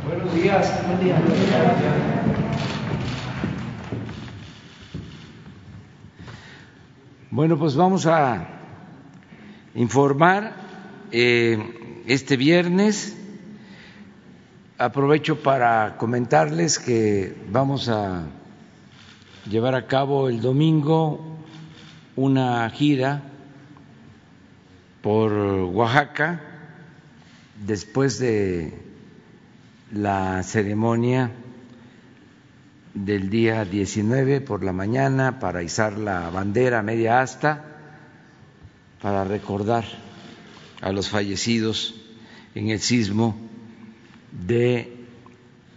Buenos días. Buen día. Bueno, pues vamos a informar eh, este viernes. Aprovecho para comentarles que vamos a llevar a cabo el domingo una gira por Oaxaca después de la ceremonia del día 19 por la mañana para izar la bandera media asta, para recordar a los fallecidos en el sismo de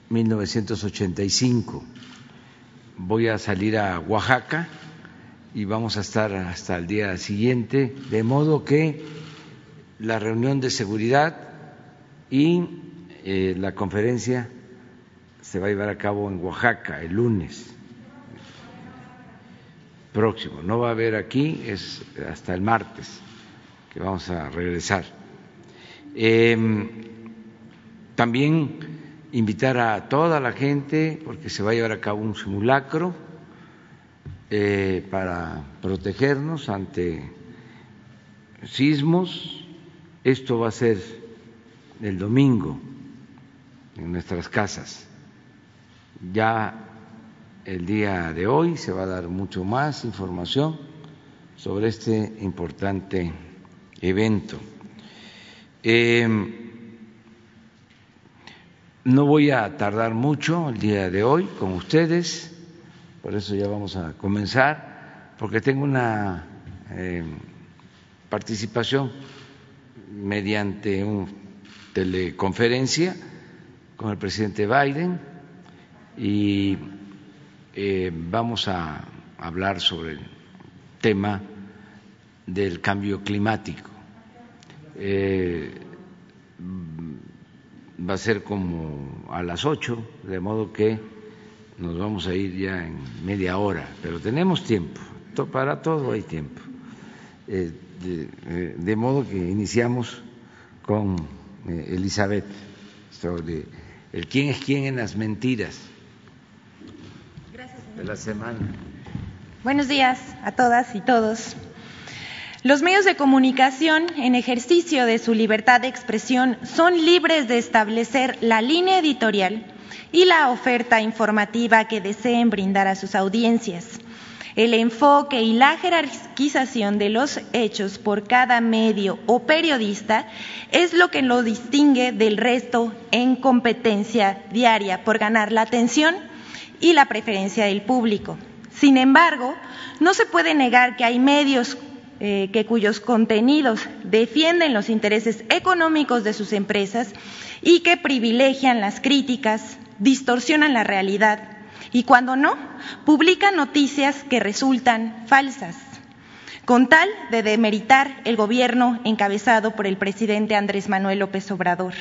1985. Voy a salir a Oaxaca y vamos a estar hasta el día siguiente, de modo que la reunión de seguridad y eh, la conferencia se va a llevar a cabo en Oaxaca el lunes próximo. No va a haber aquí, es hasta el martes que vamos a regresar. Eh, también invitar a toda la gente, porque se va a llevar a cabo un simulacro eh, para protegernos ante sismos. Esto va a ser el domingo en nuestras casas. Ya el día de hoy se va a dar mucho más información sobre este importante evento. Eh, no voy a tardar mucho el día de hoy con ustedes, por eso ya vamos a comenzar, porque tengo una eh, participación mediante una teleconferencia con el presidente Biden y eh, vamos a hablar sobre el tema del cambio climático. Eh, va a ser como a las ocho, de modo que nos vamos a ir ya en media hora, pero tenemos tiempo, para todo hay tiempo. Eh, de, de, modo que iniciamos con Elizabeth sobre el quién es quién en las mentiras Gracias, de la semana. Buenos días a todas y todos. Los medios de comunicación, en ejercicio de su libertad de expresión, son libres de establecer la línea editorial y la oferta informativa que deseen brindar a sus audiencias. El enfoque y la jerarquización de los hechos por cada medio o periodista es lo que lo distingue del resto en competencia diaria por ganar la atención y la preferencia del público. Sin embargo, no se puede negar que hay medios eh, que cuyos contenidos defienden los intereses económicos de sus empresas y que privilegian las críticas, distorsionan la realidad y cuando no, publican noticias que resultan falsas, con tal de demeritar el gobierno encabezado por el presidente Andrés Manuel López Obrador.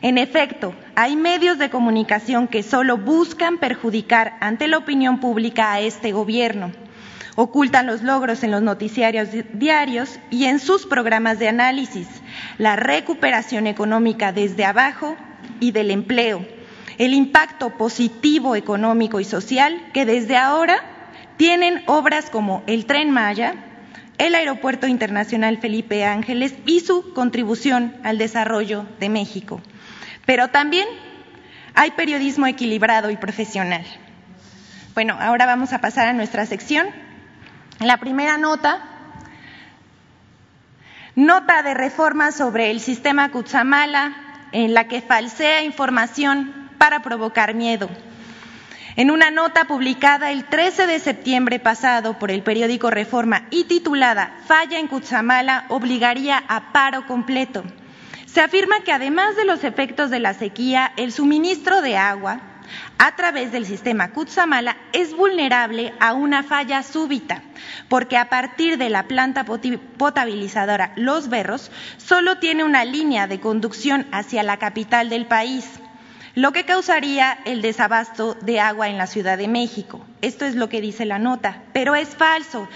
En efecto, hay medios de comunicación que solo buscan perjudicar ante la opinión pública a este gobierno. Ocultan los logros en los noticiarios diarios y en sus programas de análisis, la recuperación económica desde abajo y del empleo, el impacto positivo económico y social que desde ahora tienen obras como el Tren Maya, el Aeropuerto Internacional Felipe Ángeles y su contribución al desarrollo de México. Pero también hay periodismo equilibrado y profesional. Bueno, ahora vamos a pasar a nuestra sección. La primera nota, nota de reforma sobre el sistema Cutzamala, en la que falsea información para provocar miedo. En una nota publicada el 13 de septiembre pasado por el periódico Reforma y titulada Falla en Cutzamala obligaría a paro completo, se afirma que además de los efectos de la sequía, el suministro de agua a través del sistema Kutsamala es vulnerable a una falla súbita, porque a partir de la planta potabilizadora Los Berros solo tiene una línea de conducción hacia la capital del país lo que causaría el desabasto de agua en la Ciudad de México. Esto es lo que dice la nota, pero es falso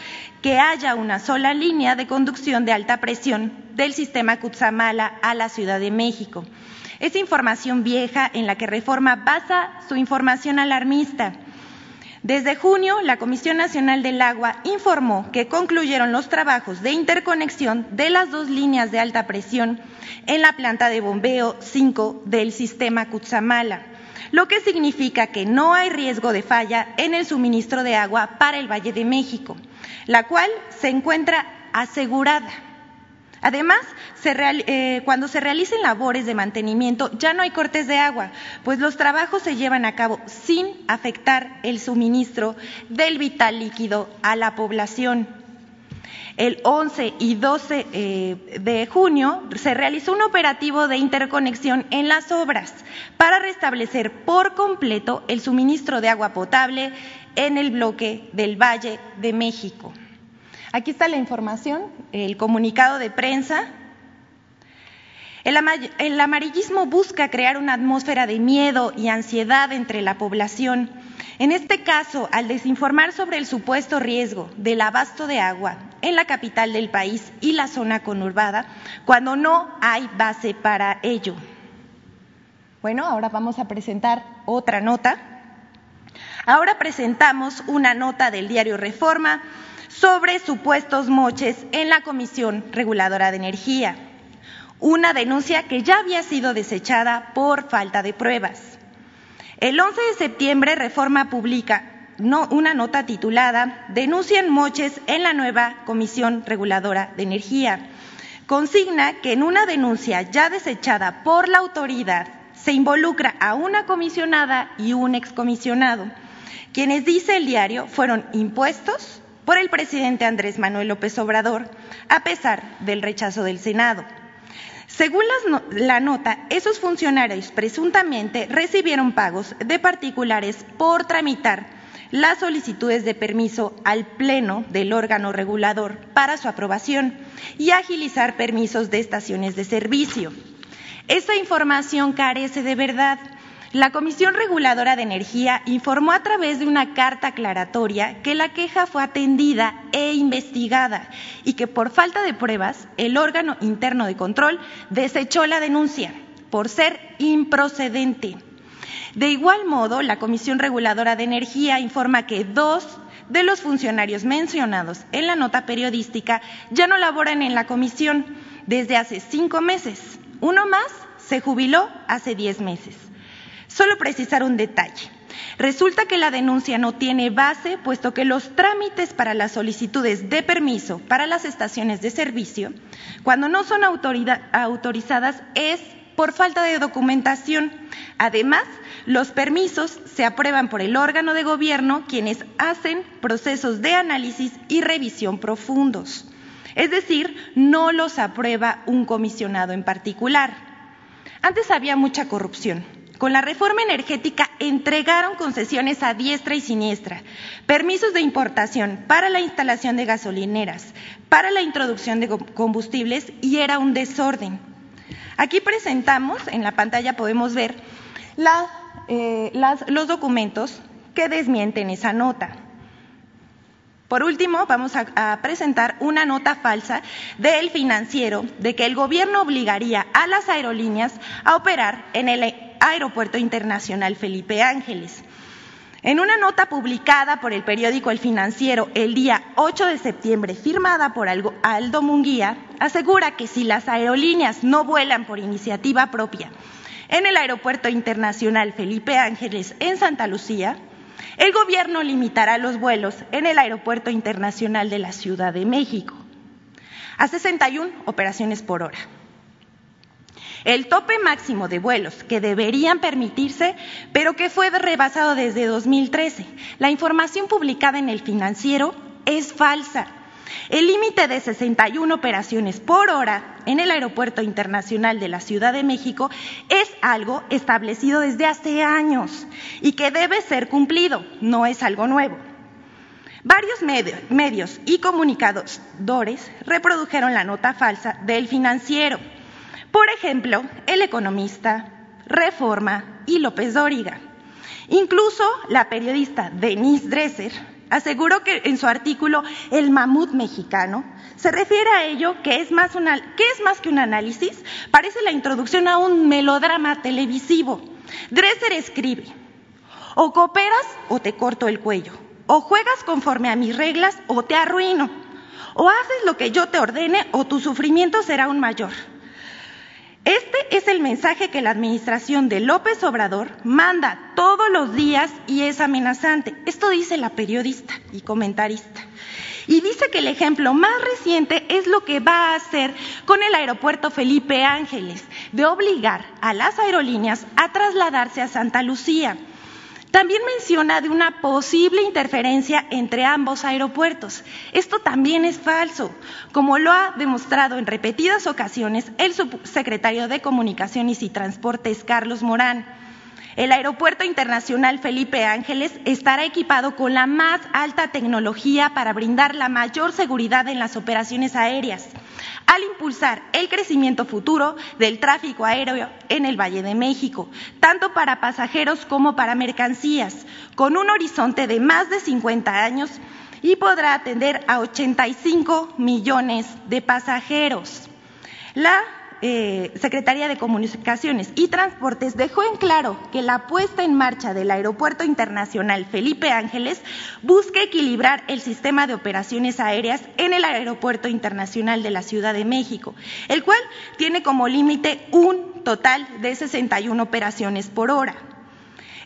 que haya una sola línea de conducción de alta presión del sistema Cutzamala a la Ciudad de México. Es información vieja en la que Reforma basa su información alarmista. Desde junio, la Comisión Nacional del Agua informó que concluyeron los trabajos de interconexión de las dos líneas de alta presión en la planta de bombeo 5 del sistema Cutzamala, lo que significa que no hay riesgo de falla en el suministro de agua para el Valle de México, la cual se encuentra asegurada. Además, eh, cuando se realicen labores de mantenimiento ya no hay cortes de agua, pues los trabajos se llevan a cabo sin afectar el suministro del vital líquido a la población. El 11 y 12 eh, de junio se realizó un operativo de interconexión en las obras para restablecer por completo el suministro de agua potable en el bloque del Valle de México. Aquí está la información, el comunicado de prensa. El, amarillismo busca crear una atmósfera de miedo y ansiedad entre la población. En este caso, al desinformar sobre el supuesto riesgo del abasto de agua en la capital del país y la zona conurbada, cuando no hay base para ello. Bueno, ahora vamos a presentar otra nota. Ahora presentamos una nota del diario Reforma sobre supuestos moches en la Comisión Reguladora de Energía, una denuncia que ya había sido desechada por falta de pruebas. El 11 de septiembre, Reforma publica una nota titulada Denuncian moches en la nueva Comisión Reguladora de Energía. Consigna que en una denuncia ya desechada por la autoridad se involucra a una comisionada y un excomisionado, quienes, dice el diario, fueron impuestos por el presidente Andrés Manuel López Obrador, a pesar del rechazo del Senado. Según la nota, esos funcionarios presuntamente recibieron pagos de particulares por tramitar las solicitudes de permiso al Pleno del órgano regulador para su aprobación y agilizar permisos de estaciones de servicio. Esta información carece de verdad la Comisión Reguladora de Energía informó a través de una carta aclaratoria que la queja fue atendida e investigada y que por falta de pruebas el órgano interno de control desechó la denuncia por ser improcedente. De igual modo, la Comisión Reguladora de Energía informa que dos de los funcionarios mencionados en la nota periodística ya no laboran en la comisión desde hace cinco meses. Uno más se jubiló hace diez meses. Solo precisar un detalle. Resulta que la denuncia no tiene base, puesto que los trámites para las solicitudes de permiso para las estaciones de servicio, cuando no son autorizadas, es por falta de documentación. Además, los permisos se aprueban por el órgano de gobierno, quienes hacen procesos de análisis y revisión profundos. Es decir, no los aprueba un comisionado en particular. Antes había mucha corrupción con la reforma energética entregaron concesiones a diestra y siniestra, permisos de importación para la instalación de gasolineras, para la introducción de combustibles y era un desorden. Aquí presentamos, en la pantalla podemos ver eh, los documentos que desmienten esa nota. Por último, vamos a, presentar una nota falsa del financiero de que el gobierno obligaría a las aerolíneas a operar en el Aeropuerto Internacional Felipe Ángeles. En una nota publicada por el periódico El Financiero el día 8 de septiembre, firmada por Aldo Munguía, asegura que si las aerolíneas no vuelan por iniciativa propia en el Aeropuerto Internacional Felipe Ángeles en Santa Lucía, el gobierno limitará los vuelos en el Aeropuerto Internacional de la Ciudad de México a 61 operaciones por hora. El tope máximo de vuelos que deberían permitirse, pero que fue rebasado desde 2013. La información publicada en el financiero es falsa. El límite de 61 operaciones por hora en el Aeropuerto Internacional de la Ciudad de México es algo establecido desde hace años y que debe ser cumplido, no es algo nuevo. Varios medios y comunicadores reprodujeron la nota falsa del financiero. Por ejemplo, El Economista, Reforma y López Dóriga. Incluso la periodista Denise Dresser aseguró que en su artículo El mamut mexicano se refiere a ello que es más, que un análisis, parece la introducción a un melodrama televisivo. Dresser escribe, o cooperas o te corto el cuello, o juegas conforme a mis reglas o te arruino, o haces lo que yo te ordene o tu sufrimiento será aún mayor. Este es el mensaje que la administración de López Obrador manda todos los días y es amenazante. Esto dice la periodista y comentarista. Y dice que el ejemplo más reciente es lo que va a hacer con el aeropuerto Felipe Ángeles, de obligar a las aerolíneas a trasladarse a Santa Lucía. También menciona de una posible interferencia entre ambos aeropuertos. Esto también es falso, como lo ha demostrado en repetidas ocasiones el subsecretario de Comunicaciones y Transportes, Carlos Morán. El Aeropuerto Internacional Felipe Ángeles estará equipado con la más alta tecnología para brindar la mayor seguridad en las operaciones aéreas al impulsar el crecimiento futuro del tráfico aéreo en el Valle de México, tanto para pasajeros como para mercancías, con un horizonte de más de 50 años y podrá atender a 85 millones de pasajeros. La eh, Secretaría de Comunicaciones y Transportes dejó en claro que la puesta en marcha del Aeropuerto Internacional Felipe Ángeles busca equilibrar el sistema de operaciones aéreas en el Aeropuerto Internacional de la Ciudad de México, el cual tiene como límite un total de 61 operaciones por hora.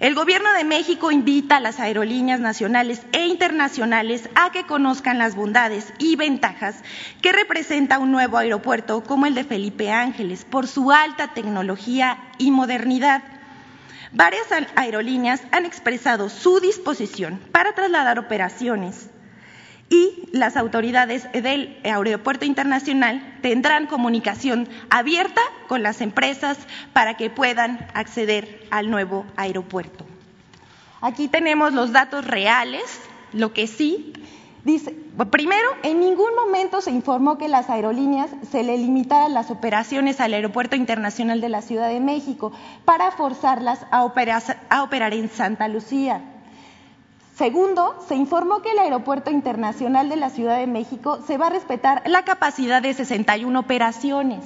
El Gobierno de México invita a las aerolíneas nacionales e internacionales a que conozcan las bondades y ventajas que representa un nuevo aeropuerto como el de Felipe Ángeles por su alta tecnología y modernidad. Varias aerolíneas han expresado su disposición para trasladar operaciones y las autoridades del Aeropuerto Internacional tendrán comunicación abierta con las empresas para que puedan acceder al nuevo aeropuerto. Aquí tenemos los datos reales, lo que sí dice, primero, en ningún momento se informó que las aerolíneas se le limitaran las operaciones al Aeropuerto Internacional de la Ciudad de México para forzarlas a operar, a operar en Santa Lucía. Segundo, se informó que el Aeropuerto Internacional de la Ciudad de México se va a respetar la capacidad de 61 operaciones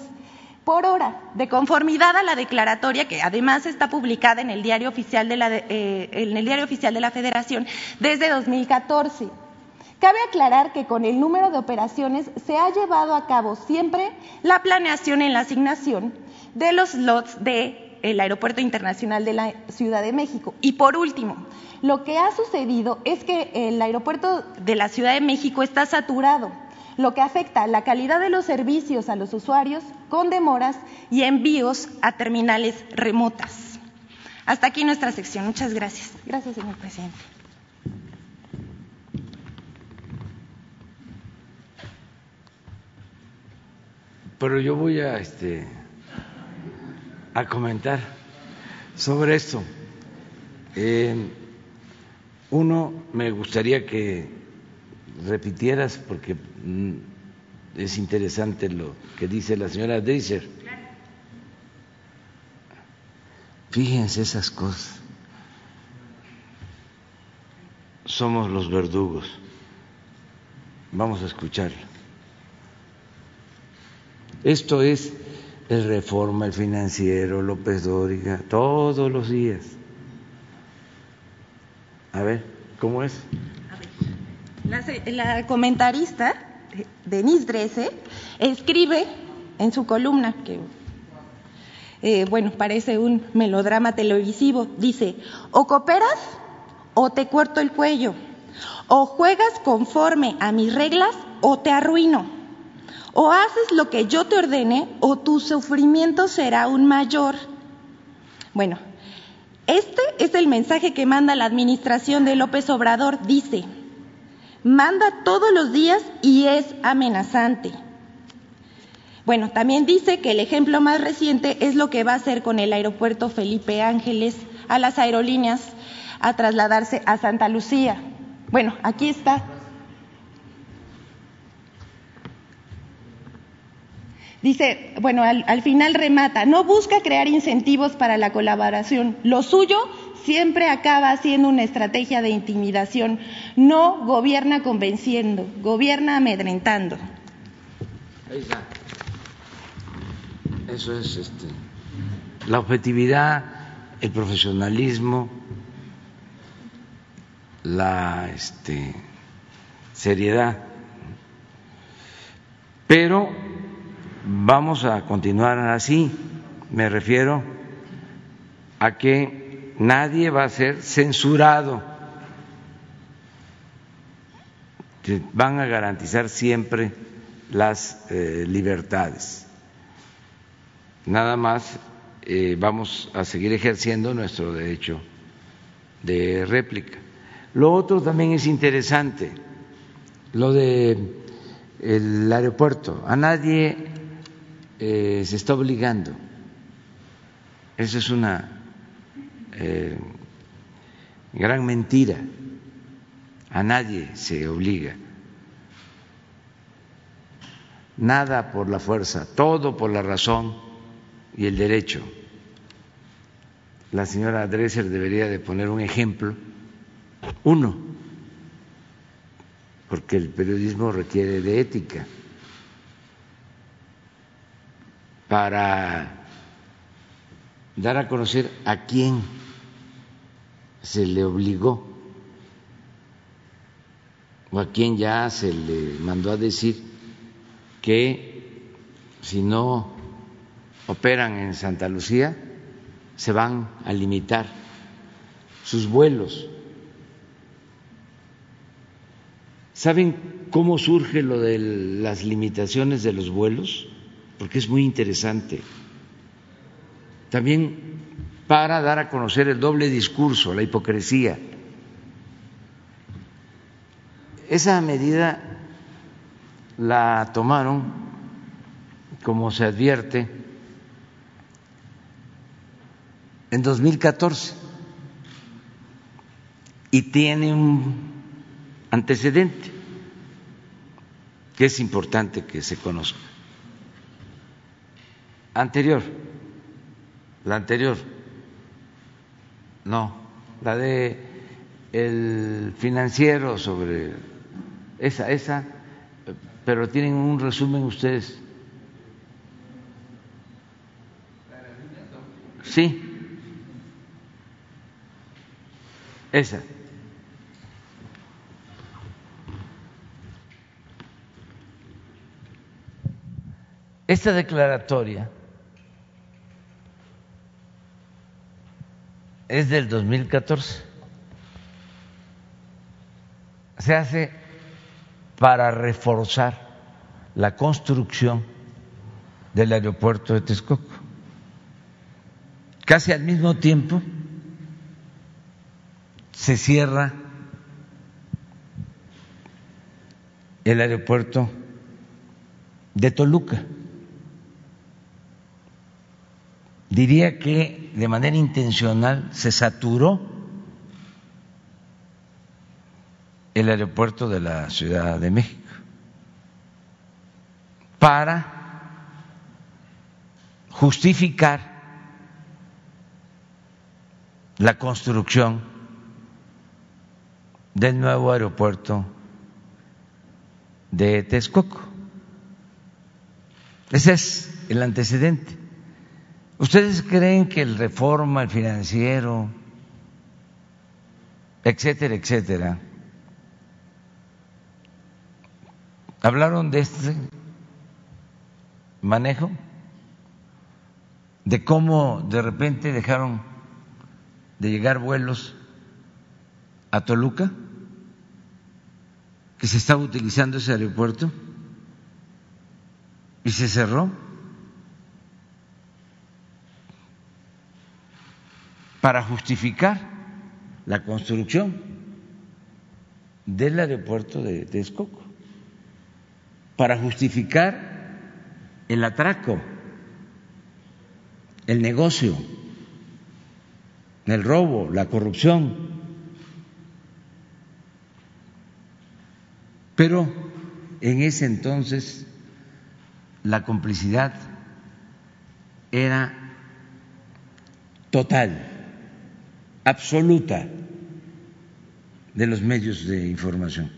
por hora, de conformidad a la declaratoria que además está publicada en el Diario Oficial de la, eh, en el Diario Oficial de Federación desde 2014. Cabe aclarar que con el número de operaciones se ha llevado a cabo siempre la planeación en la asignación de los lots del Aeropuerto Internacional de la Ciudad de México. Y por último, lo que ha sucedido es que el aeropuerto de la Ciudad de México está saturado, lo que afecta la calidad de los servicios a los usuarios con demoras y envíos a terminales remotas. Hasta aquí nuestra sección. Muchas gracias. Gracias, señor presidente. Pero yo voy a, este, a comentar sobre esto. Eh, uno, me gustaría que repitieras, porque mm, es interesante lo que dice la señora Dreiser. Fíjense esas cosas. Somos los verdugos. Vamos a escucharlo. Esto es el Reforma, el Financiero, López Dóriga, todos los días. A ver, ¿cómo es? La, comentarista, Denise Drese, escribe en su columna, que eh, bueno, parece un melodrama televisivo, dice, o cooperas o te corto el cuello, o juegas conforme a mis reglas o te arruino, o haces lo que yo te ordene o tu sufrimiento será aún mayor. Bueno, este es el mensaje que manda la administración de López Obrador. Dice, manda todos los días y es amenazante. Bueno, también dice que el ejemplo más reciente es lo que va a hacer con el aeropuerto Felipe Ángeles a las aerolíneas a trasladarse a Santa Lucía. Bueno, aquí está. Dice, bueno, al, al, final remata, no busca crear incentivos para la colaboración. Lo suyo siempre acaba siendo una estrategia de intimidación. No gobierna convenciendo, gobierna amedrentando. Ahí está. Eso es este, la objetividad, el profesionalismo, la este, seriedad. Pero vamos a continuar así. Me refiero a que nadie va a ser censurado. Van a garantizar siempre las eh, libertades. Nada más eh, vamos a seguir ejerciendo nuestro derecho de réplica. Lo otro también es interesante, lo de el aeropuerto. A nadie eh, se está obligando. Esa es una eh, gran mentira. A nadie se obliga. Nada por la fuerza, todo por la razón y el derecho. La señora Dresser debería de poner un ejemplo, uno, porque el periodismo requiere de ética para dar a conocer a quién se le obligó o a quién ya se le mandó a decir que si no operan en Santa Lucía se van a limitar sus vuelos. ¿Saben cómo surge lo de las limitaciones de los vuelos? Porque es muy interesante. También para dar a conocer el doble discurso, la hipocresía. Esa medida la tomaron, como se advierte, en 2014 y tiene un antecedente que es importante que se conozca. Anterior, la anterior, no, la de el financiero sobre esa, esa, pero tienen un resumen ustedes. Sí, Esa. Esta declaratoria es del 2014. Se hace para reforzar la construcción del aeropuerto de Texcoco. Casi al mismo tiempo se cierra el aeropuerto de Toluca. Diría que de manera intencional se saturó el aeropuerto de la Ciudad de México para justificar la construcción del nuevo aeropuerto de Texcoco. Ese es el antecedente. ¿Ustedes creen que el reforma, el financiero, etcétera, etcétera, hablaron de este manejo? ¿De cómo de repente dejaron de llegar vuelos a Toluca? que se estaba utilizando ese aeropuerto y se cerró para justificar la construcción del aeropuerto de Texcoco para justificar el atraco, el negocio, el robo, la corrupción. Pero en ese entonces la complicidad era total, absoluta de los medios de información.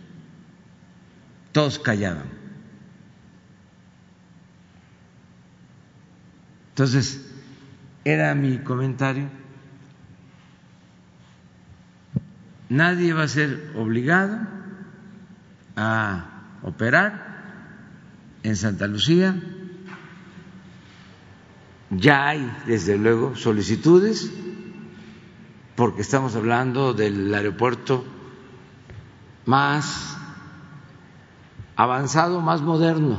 Todos callaban. Entonces, era mi comentario. Nadie va a ser obligado a operar en Santa Lucía. Ya hay, desde luego, solicitudes, porque estamos hablando del aeropuerto más avanzado, más moderno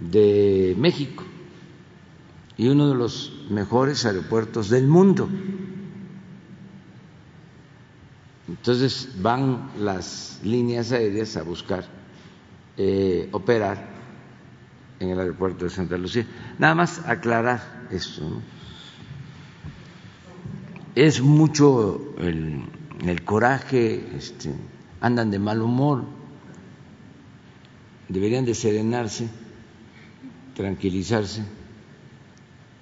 de México y uno de los mejores aeropuertos del mundo. Entonces van las líneas aéreas a buscar eh, operar en el aeropuerto de Santa Lucía. Nada más aclarar esto. Es mucho el, coraje, este, andan de mal humor, deberían de serenarse, tranquilizarse,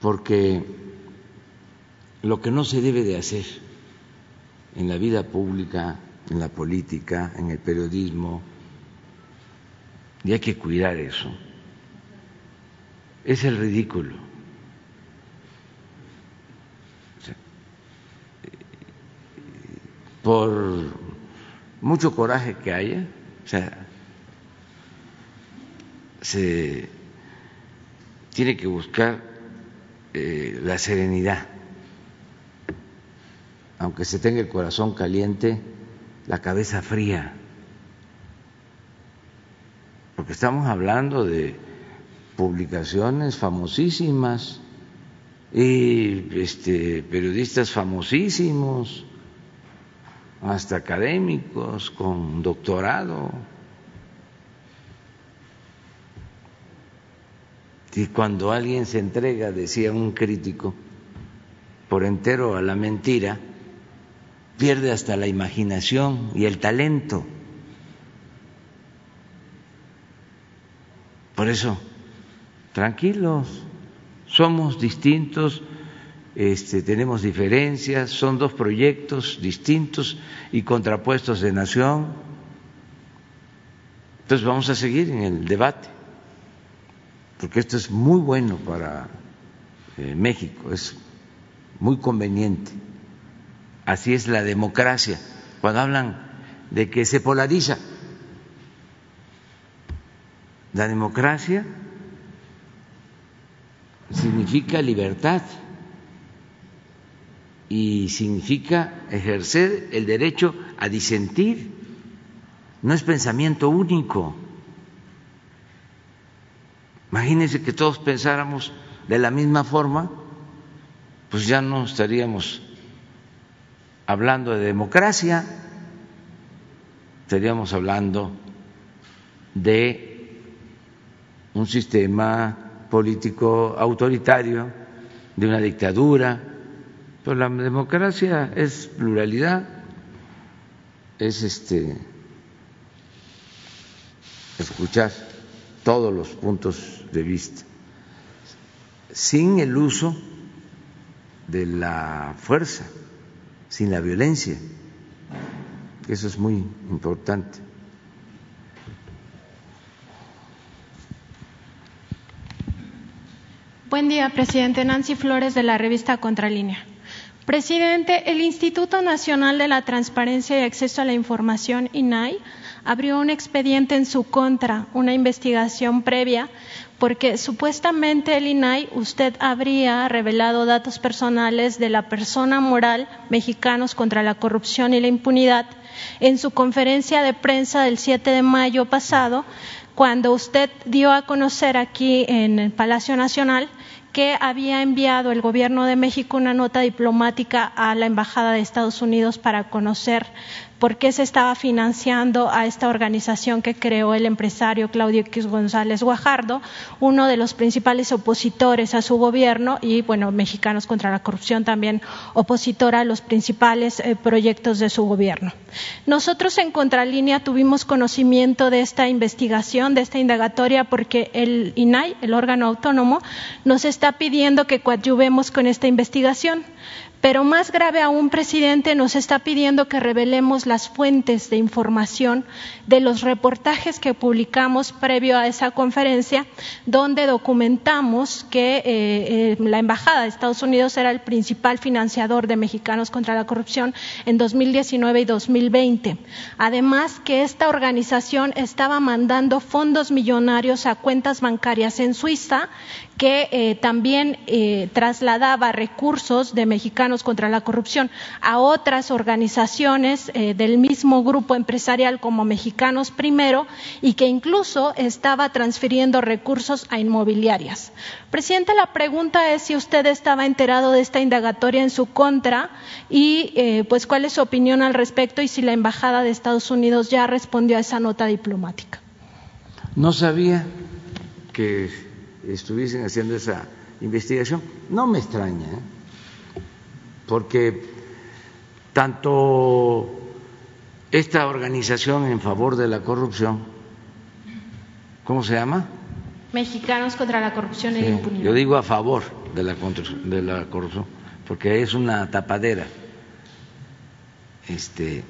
porque lo que no se debe de hacer en la vida pública, en la política, en el periodismo, y hay que cuidar eso, es el ridículo. Por mucho coraje que haya, o sea, se tiene que buscar eh, la serenidad, aunque se tenga el corazón caliente, la cabeza fría, porque estamos hablando de publicaciones famosísimas y este, periodistas famosísimos hasta académicos con doctorado. Y cuando alguien se entrega, decía un crítico, por entero a la mentira, pierde hasta la imaginación y el talento. Por eso, tranquilos, somos distintos este, tenemos diferencias, son dos proyectos distintos y contrapuestos de nación. Entonces vamos a seguir en el debate, porque esto es muy bueno para eh, México, es muy conveniente. Así es la democracia. Cuando hablan de que se polariza, la democracia significa libertad y significa ejercer el derecho a disentir. No es pensamiento único. Imagínense que todos pensáramos de la misma forma, pues ya no estaríamos hablando de democracia, estaríamos hablando de un sistema político autoritario, de una dictadura, pues la democracia es pluralidad, es este escuchar todos los puntos de vista, sin el uso de la fuerza, sin la violencia. Eso es muy importante. Buen día, presidente. Nancy Flores de la revista Contralínea. Presidente, el Instituto Nacional de la Transparencia y Acceso a la Información, INAI, abrió un expediente en su contra, una investigación previa, porque supuestamente el INAI usted habría revelado datos personales de la persona moral Mexicanos contra la Corrupción y la Impunidad en su conferencia de prensa del 7 de mayo pasado, cuando usted dio a conocer aquí en el Palacio Nacional que había enviado el gobierno de México una nota diplomática a la Embajada de Estados Unidos para conocer por qué se estaba financiando a esta organización que creó el empresario Claudio X González Guajardo, uno de los principales opositores a su gobierno y, bueno, Mexicanos contra la Corrupción también opositora a los principales eh, proyectos de su gobierno. Nosotros en Contralínea tuvimos conocimiento de esta investigación, de esta indagatoria, porque el INAI, el órgano autónomo, nos está pidiendo que coadyuvemos con esta investigación. Pero más grave aún, presidente, nos está pidiendo que revelemos las fuentes de información de los reportajes que publicamos previo a esa conferencia, donde documentamos que eh, eh, la Embajada de Estados Unidos era el principal financiador de Mexicanos contra la Corrupción en 2019 y 2020. Además, que esta organización estaba mandando fondos millonarios a cuentas bancarias en Suiza que eh, también eh, trasladaba recursos de Mexicanos contra la Corrupción a otras organizaciones eh, del mismo grupo empresarial como Mexicanos Primero y que incluso estaba transfiriendo recursos a inmobiliarias. Presidente, la pregunta es si usted estaba enterado de esta indagatoria en su contra y pues cuál es su opinión al respecto y si la Embajada de Estados Unidos ya respondió a esa nota diplomática. No sabía que estuviesen haciendo esa investigación. No me extraña, ¿eh? porque tanto esta organización en favor de la corrupción, ¿cómo se llama? Mexicanos contra la corrupción y la impunidad. Yo digo a favor de la, de la corrupción, porque es una tapadera. Este,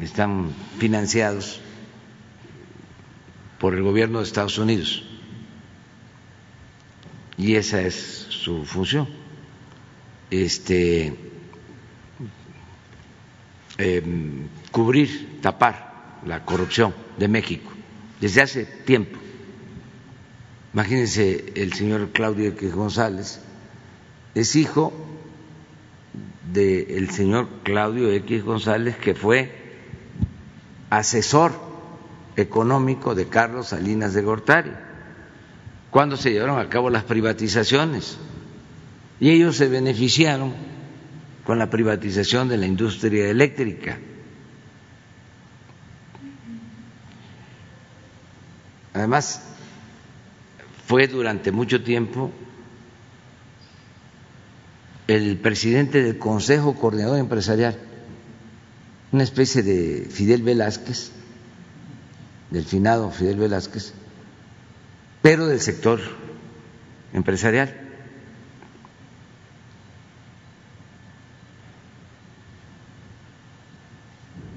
están financiados por el gobierno de Estados Unidos y esa es su función. Este, em, cubrir, tapar la corrupción de México desde hace tiempo. Imagínense el señor Claudio González, es hijo del señor Claudio X González, que fue asesor económico de Carlos Salinas de Gortari cuando se llevaron a cabo las privatizaciones. Y ellos se beneficiaron con la privatización de la industria eléctrica. Además, fue durante mucho tiempo el presidente del Consejo Coordinador Empresarial, una especie de Fidel Velázquez, del finado Fidel Velázquez, pero del sector empresarial.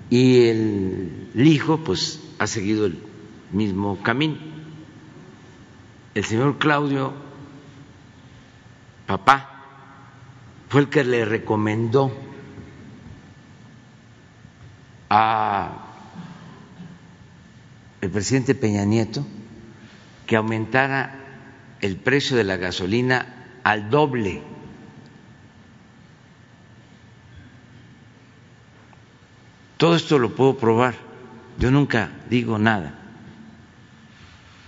Y el, hijo, pues, ha seguido el mismo camino. El señor Claudio, papá, fue el que le recomendó a el presidente Peña Nieto que aumentara el precio de la gasolina al doble. Todo esto lo puedo probar. Yo nunca digo nada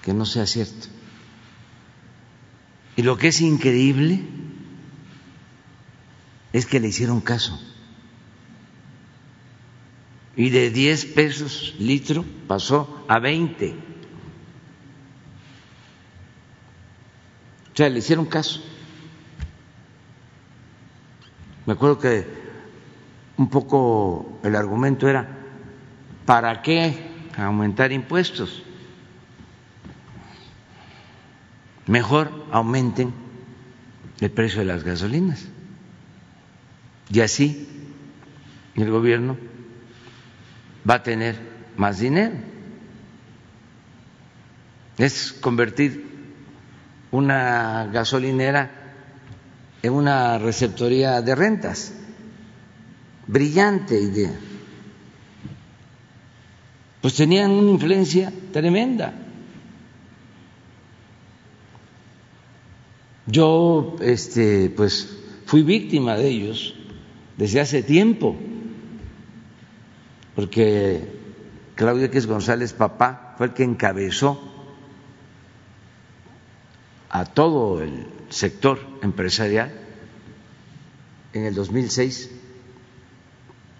que no sea cierto. Y lo que es increíble es que le hicieron caso. Y de 10 pesos litro pasó a 20. Sea, le hicieron caso. Me acuerdo que un poco el argumento era, ¿para qué aumentar impuestos? Mejor aumenten el precio de las gasolinas. Y así el gobierno va a tener más dinero. Es convertir una gasolinera en una receptoría de rentas. Brillante idea. Pues tenían una influencia tremenda. Yo este pues fui víctima de ellos desde hace tiempo. Porque Claudio X González papá fue el que encabezó a todo el sector empresarial en el 2006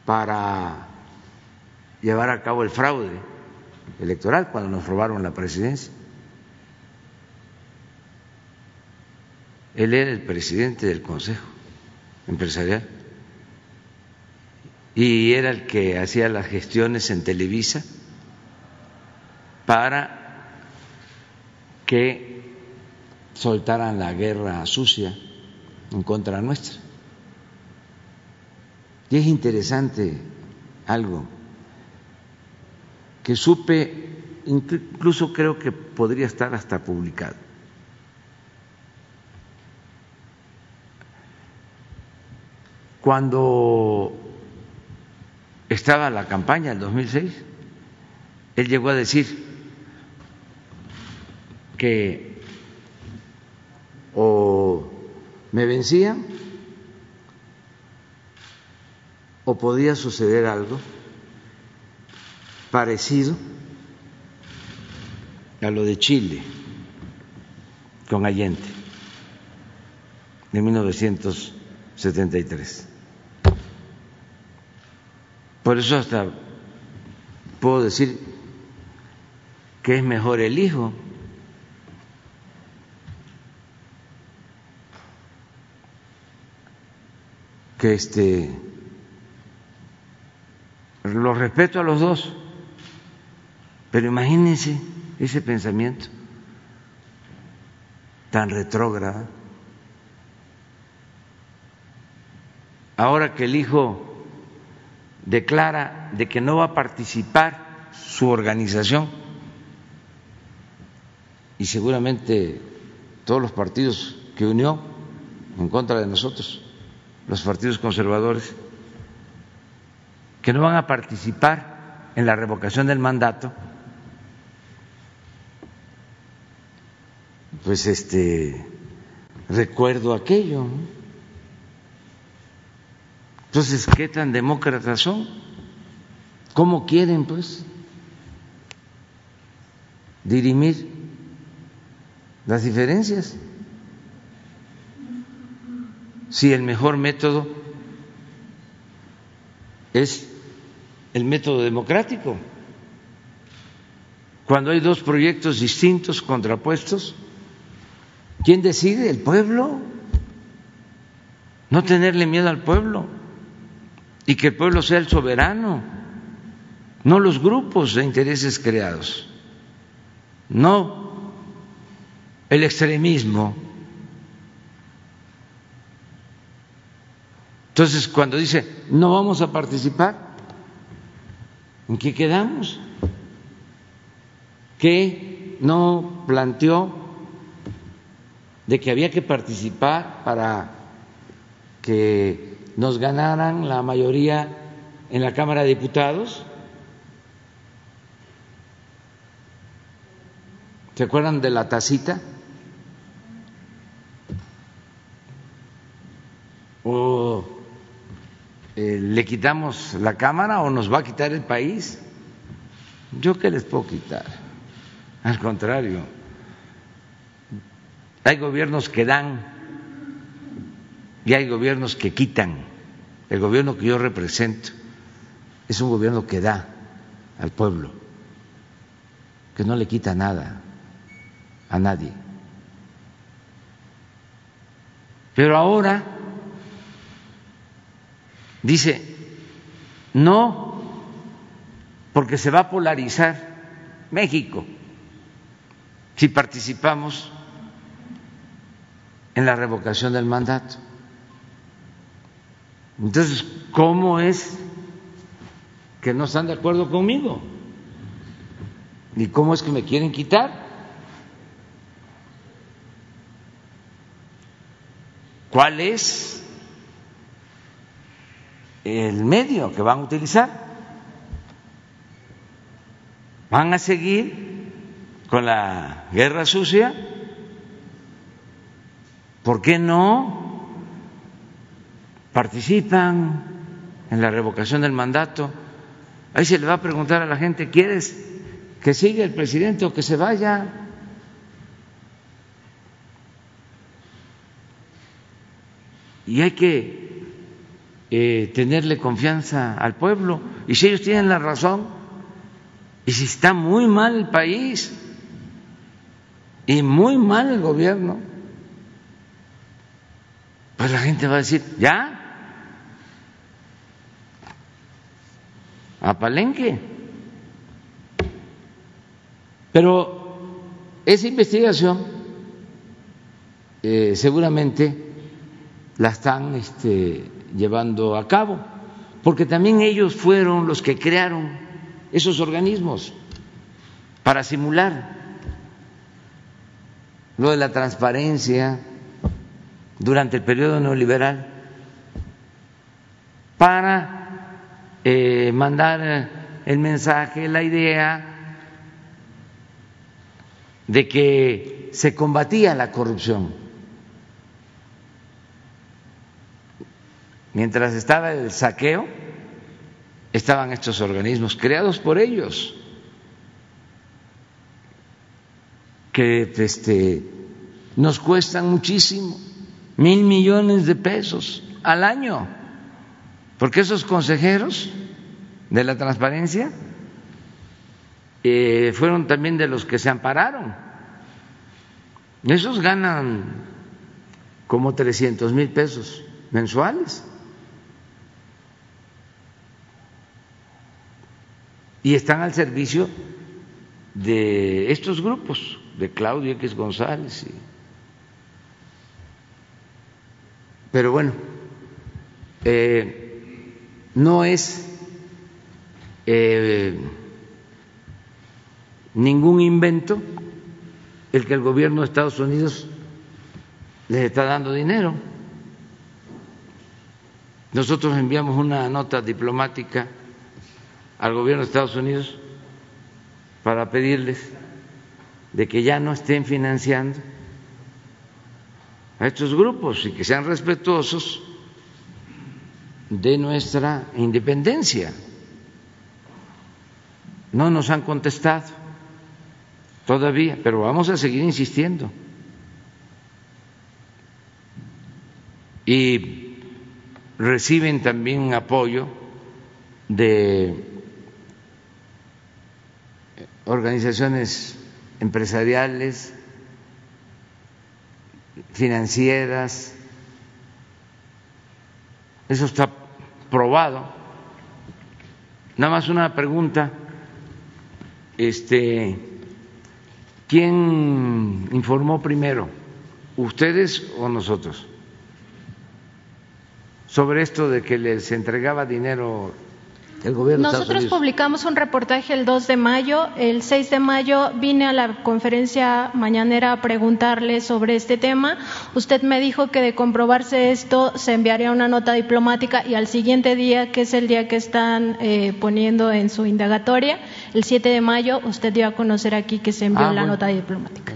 para llevar a cabo el fraude electoral cuando nos robaron la presidencia. Él era el presidente del Consejo Empresarial y era el que hacía las gestiones en Televisa para que soltaran la guerra sucia en contra nuestra. Y es interesante algo que supe, incluso creo que podría estar hasta publicado. Cuando estaba la campaña del 2006, él llegó a decir que o me vencían o podía suceder algo parecido a lo de Chile con Allende de 1973. Por eso hasta puedo decir que es mejor el hijo que este los respeto a los dos, pero imagínense ese pensamiento tan retrógrado. Ahora que el hijo declara de que no va a participar su organización y seguramente todos los partidos que unió en contra de nosotros, los partidos conservadores, que no van a participar en la revocación del mandato, pues este recuerdo aquello. Entonces, ¿qué tan demócratas son? ¿Cómo quieren, pues, dirimir las diferencias? Si el mejor método es el método democrático. Cuando hay dos proyectos distintos, contrapuestos, ¿quién decide? El pueblo. No tenerle miedo al pueblo y que el pueblo sea el soberano, no los grupos de intereses creados, no el extremismo. Entonces, cuando dice, no vamos a participar, ¿En qué quedamos? ¿Qué no planteó de que había que participar para que nos ganaran la mayoría en la Cámara de Diputados? ¿Se acuerdan de la tacita? ¿O eh, le quitamos la Cámara o nos va a quitar el país. ¿Yo qué les puedo quitar? Al contrario, hay gobiernos que dan y hay gobiernos que quitan. El gobierno que yo represento es un gobierno que da al pueblo, que no le quita nada a nadie. Pero ahora Dice, no, porque se va a polarizar México si participamos en la revocación del mandato. Entonces, ¿cómo es que no están de acuerdo conmigo? ¿Y cómo es que me quieren quitar? ¿Cuál es el medio que van a utilizar. Van a seguir con la guerra sucia. ¿Por qué no participan en la revocación del mandato? Ahí se le va a preguntar a la gente, ¿quieres que siga el presidente o que se vaya? y hay que eh, tenerle confianza al pueblo. Y si ellos tienen la razón, y si está muy mal el país y muy mal el gobierno, pues la gente va a decir, ya, a Palenque. Pero esa investigación eh, seguramente la están este, llevando a cabo, porque también ellos fueron los que crearon esos organismos para simular lo de la transparencia durante el periodo neoliberal, para eh, mandar el mensaje, la idea de que se combatía la corrupción. Mientras estaba el saqueo, estaban estos organismos creados por ellos, que este, nos cuestan muchísimo, mil millones de pesos al año, porque esos consejeros de la transparencia eh, fueron también de los que se ampararon. Esos ganan como 300 mil pesos mensuales. Y están al servicio de estos grupos, de Claudio X González. Pero bueno, eh, no es eh, ningún invento el que el gobierno de Estados Unidos les está dando dinero. Nosotros enviamos una nota diplomática al gobierno de Estados Unidos para pedirles de que ya no estén financiando a estos grupos y que sean respetuosos de nuestra independencia. No nos han contestado todavía, pero vamos a seguir insistiendo. Y reciben también apoyo de organizaciones empresariales, financieras, eso está probado. Nada más una pregunta, este ¿Quién informó primero? ¿Ustedes o nosotros? Sobre esto de que les entregaba dinero el gobierno. Nosotros publicamos un reportaje el 2 de mayo. El 6 de mayo vine a la conferencia mañanera a preguntarle sobre este tema. Usted me dijo que de comprobarse esto se enviaría una nota diplomática y al siguiente día, que es el día que están eh, poniendo en su indagatoria, el 7 de mayo, usted dio a conocer aquí que se envió ah, la nota diplomática.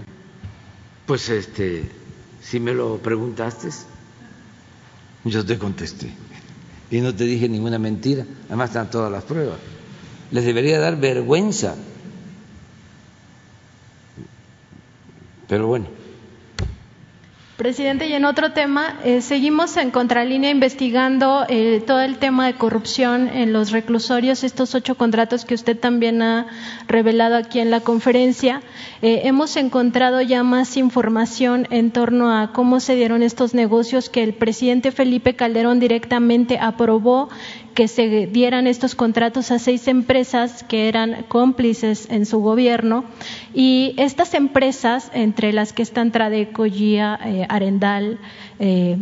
Pues este, si me lo preguntaste, yo te contesté y no te dije ninguna mentira, además están todas las pruebas. Les debería dar vergüenza. Pero bueno. Presidente, y en otro tema, eh, seguimos en contralínea investigando eh, todo el tema de corrupción en los reclusorios, estos ocho contratos que usted también ha revelado aquí en la conferencia. Eh, hemos encontrado ya más información en torno a cómo se dieron estos negocios que el presidente Felipe Calderón directamente aprobó que se dieran estos contratos a seis empresas que eran cómplices en su gobierno. Y estas empresas, entre las que están Tradeco, GIA, eh, Arendal, eh,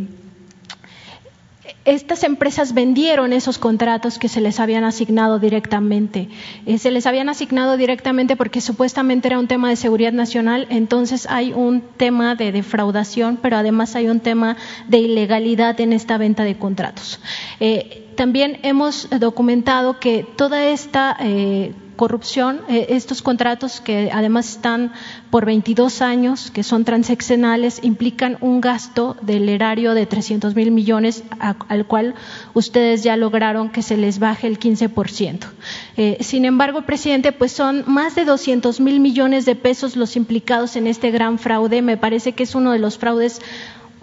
estas empresas vendieron esos contratos que se les habían asignado directamente. Eh, se les habían asignado directamente porque supuestamente era un tema de seguridad nacional, entonces hay un tema de defraudación, pero además hay un tema de ilegalidad en esta venta de contratos. Eh, también hemos documentado que toda esta eh, corrupción, eh, estos contratos que además están por 22 años, que son transeccionales, implican un gasto del erario de 300 mil millones, al cual ustedes ya lograron que se les baje el 15%. Eh, sin embargo, presidente, pues son más de 200 mil millones de pesos los implicados en este gran fraude. Me parece que es uno de los fraudes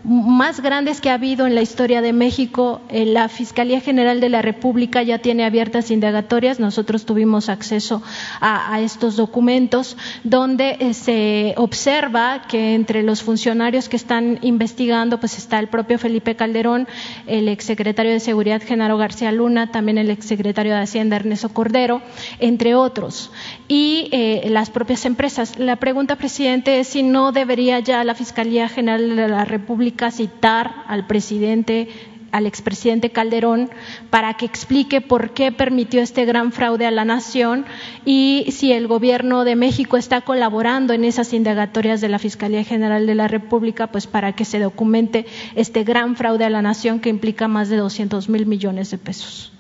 más grandes que ha habido en la historia de México. Eh, la Fiscalía General de la República ya tiene abiertas indagatorias. Nosotros tuvimos acceso a, estos documentos donde eh, se observa que entre los funcionarios que están investigando pues está el propio Felipe Calderón, el exsecretario de Seguridad Genaro García Luna, también el exsecretario de Hacienda Ernesto Cordero, entre otros, y eh, las propias empresas. La pregunta, presidente, es si no debería ya la Fiscalía General de la República citar al presidente al expresidente Calderón para que explique por qué permitió este gran fraude a la nación y si el gobierno de México está colaborando en esas indagatorias de la Fiscalía General de la República, pues para que se documente este gran fraude a la nación que implica más de 200 mil millones de pesos.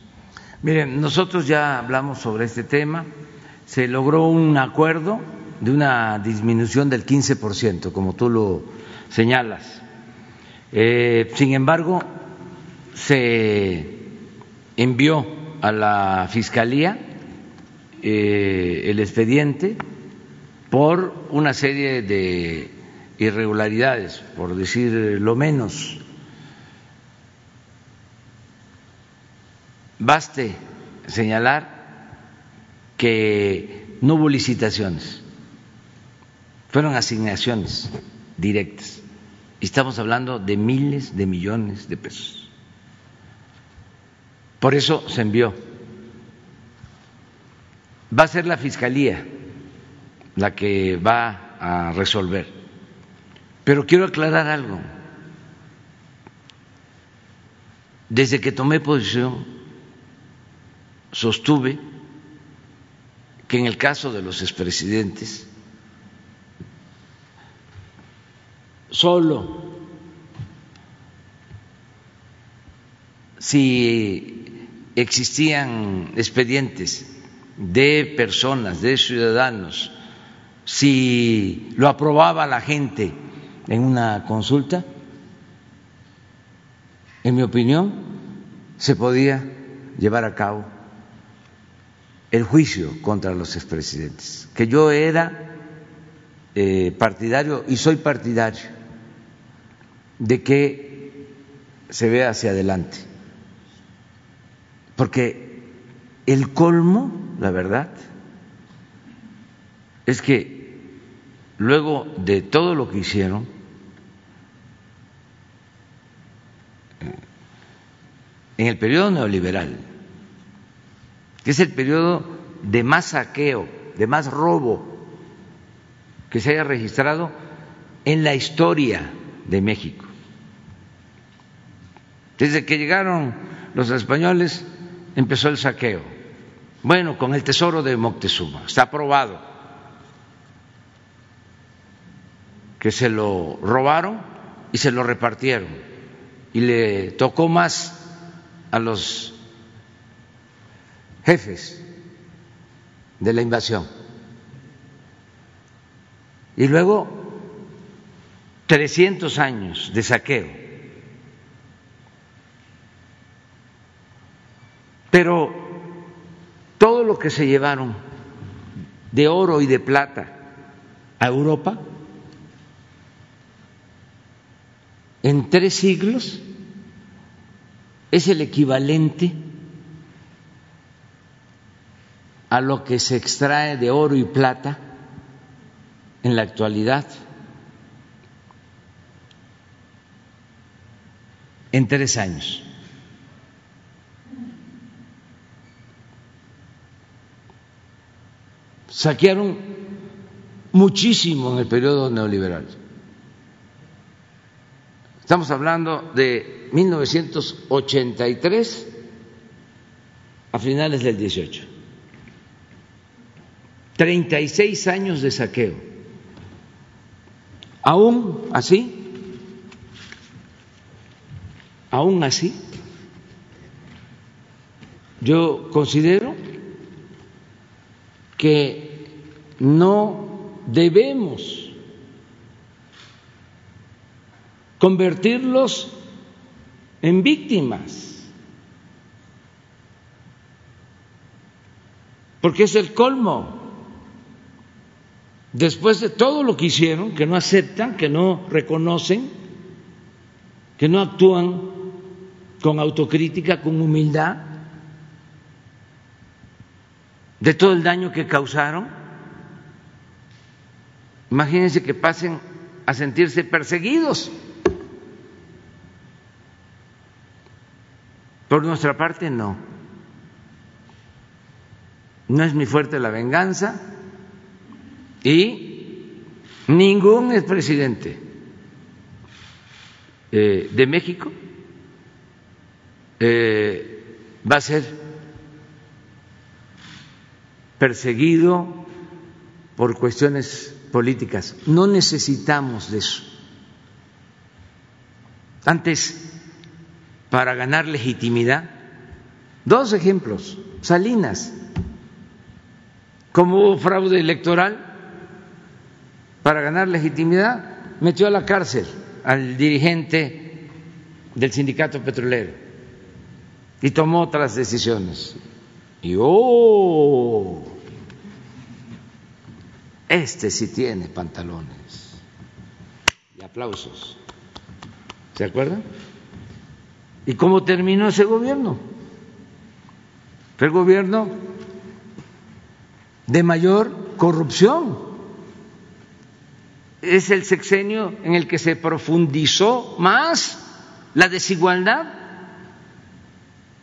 Miren, nosotros ya hablamos sobre este tema, se logró un acuerdo de una disminución del 15%, como tú lo señalas eh, sin embargo, se envió a la Fiscalía eh, el expediente por una serie de irregularidades, por decir lo menos. Baste señalar que no hubo licitaciones, fueron asignaciones directas estamos hablando de miles de millones de pesos. Por eso se envió. Va a ser la Fiscalía la que va a resolver. Pero quiero aclarar algo. Desde que tomé posición, sostuve que en el caso de los expresidentes solo si existían expedientes de personas, de ciudadanos, si lo aprobaba la gente en una consulta, en mi opinión, se podía llevar a cabo el juicio contra los expresidentes, que yo era eh, partidario y soy partidario de que se vea hacia adelante. Porque el colmo, la verdad, es que luego de todo lo que hicieron, en el periodo neoliberal, que es el periodo de más saqueo, de más robo que se haya registrado en la historia de México. Desde que llegaron los españoles empezó el saqueo. Bueno, con el tesoro de Moctezuma, está aprobado que se lo robaron y se lo repartieron y le tocó más a los jefes de la invasión. Y luego 300 años de saqueo Pero todo lo que se llevaron de oro y de plata a Europa en tres siglos es el equivalente a lo que se extrae de oro y plata en la actualidad. En tres años. saquearon muchísimo en el periodo neoliberal. Estamos hablando de 1983 a finales del 18. 36 años de saqueo. Aún así, aún así, yo considero que no debemos convertirlos en víctimas, porque es el colmo. Después de todo lo que hicieron, que no aceptan, que no reconocen, que no actúan con autocrítica, con humildad, de todo el daño que causaron. Imagínense que pasen a sentirse perseguidos. Por nuestra parte, no. No es mi fuerte la venganza y ningún expresidente eh, de México eh, va a ser perseguido por cuestiones políticas. No necesitamos de eso. Antes, para ganar legitimidad, dos ejemplos, Salinas, como hubo fraude electoral, para ganar legitimidad, metió a la cárcel al dirigente del sindicato petrolero y tomó otras decisiones. Y oh, este sí tiene pantalones. Y aplausos. ¿Se acuerdan? ¿Y cómo terminó ese gobierno? Fue el gobierno de mayor corrupción. Es el sexenio en el que se profundizó más la desigualdad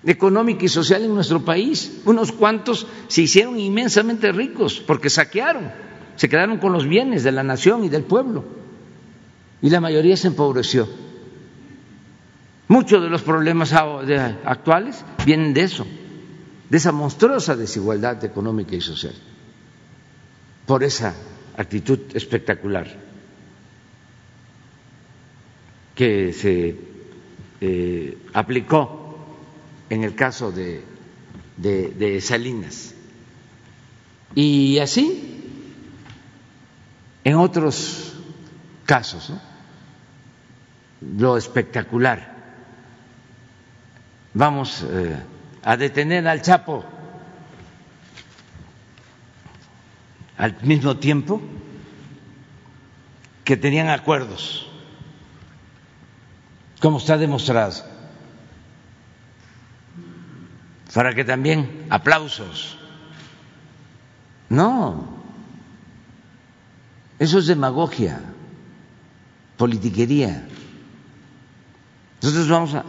económica y social en nuestro país. Unos cuantos se hicieron inmensamente ricos porque saquearon, se quedaron con los bienes de la nación y del pueblo. Y la mayoría se empobreció. Muchos de los problemas actuales vienen de eso, de esa monstruosa desigualdad económica y social, por esa actitud espectacular que se eh, aplicó en el caso de, Salinas. Y así en otros casos, lo espectacular. Vamos eh, a detener al Chapo al mismo tiempo que tenían acuerdos, como está demostrado para que también aplausos. No, eso es demagogia, politiquería. Nosotros vamos a,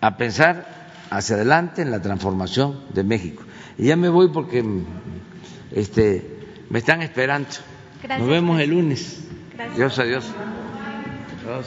a pensar hacia adelante en la transformación de México. Y ya me voy porque este, me están esperando. Nos vemos el lunes. Gracias. Dios adiós. Dios.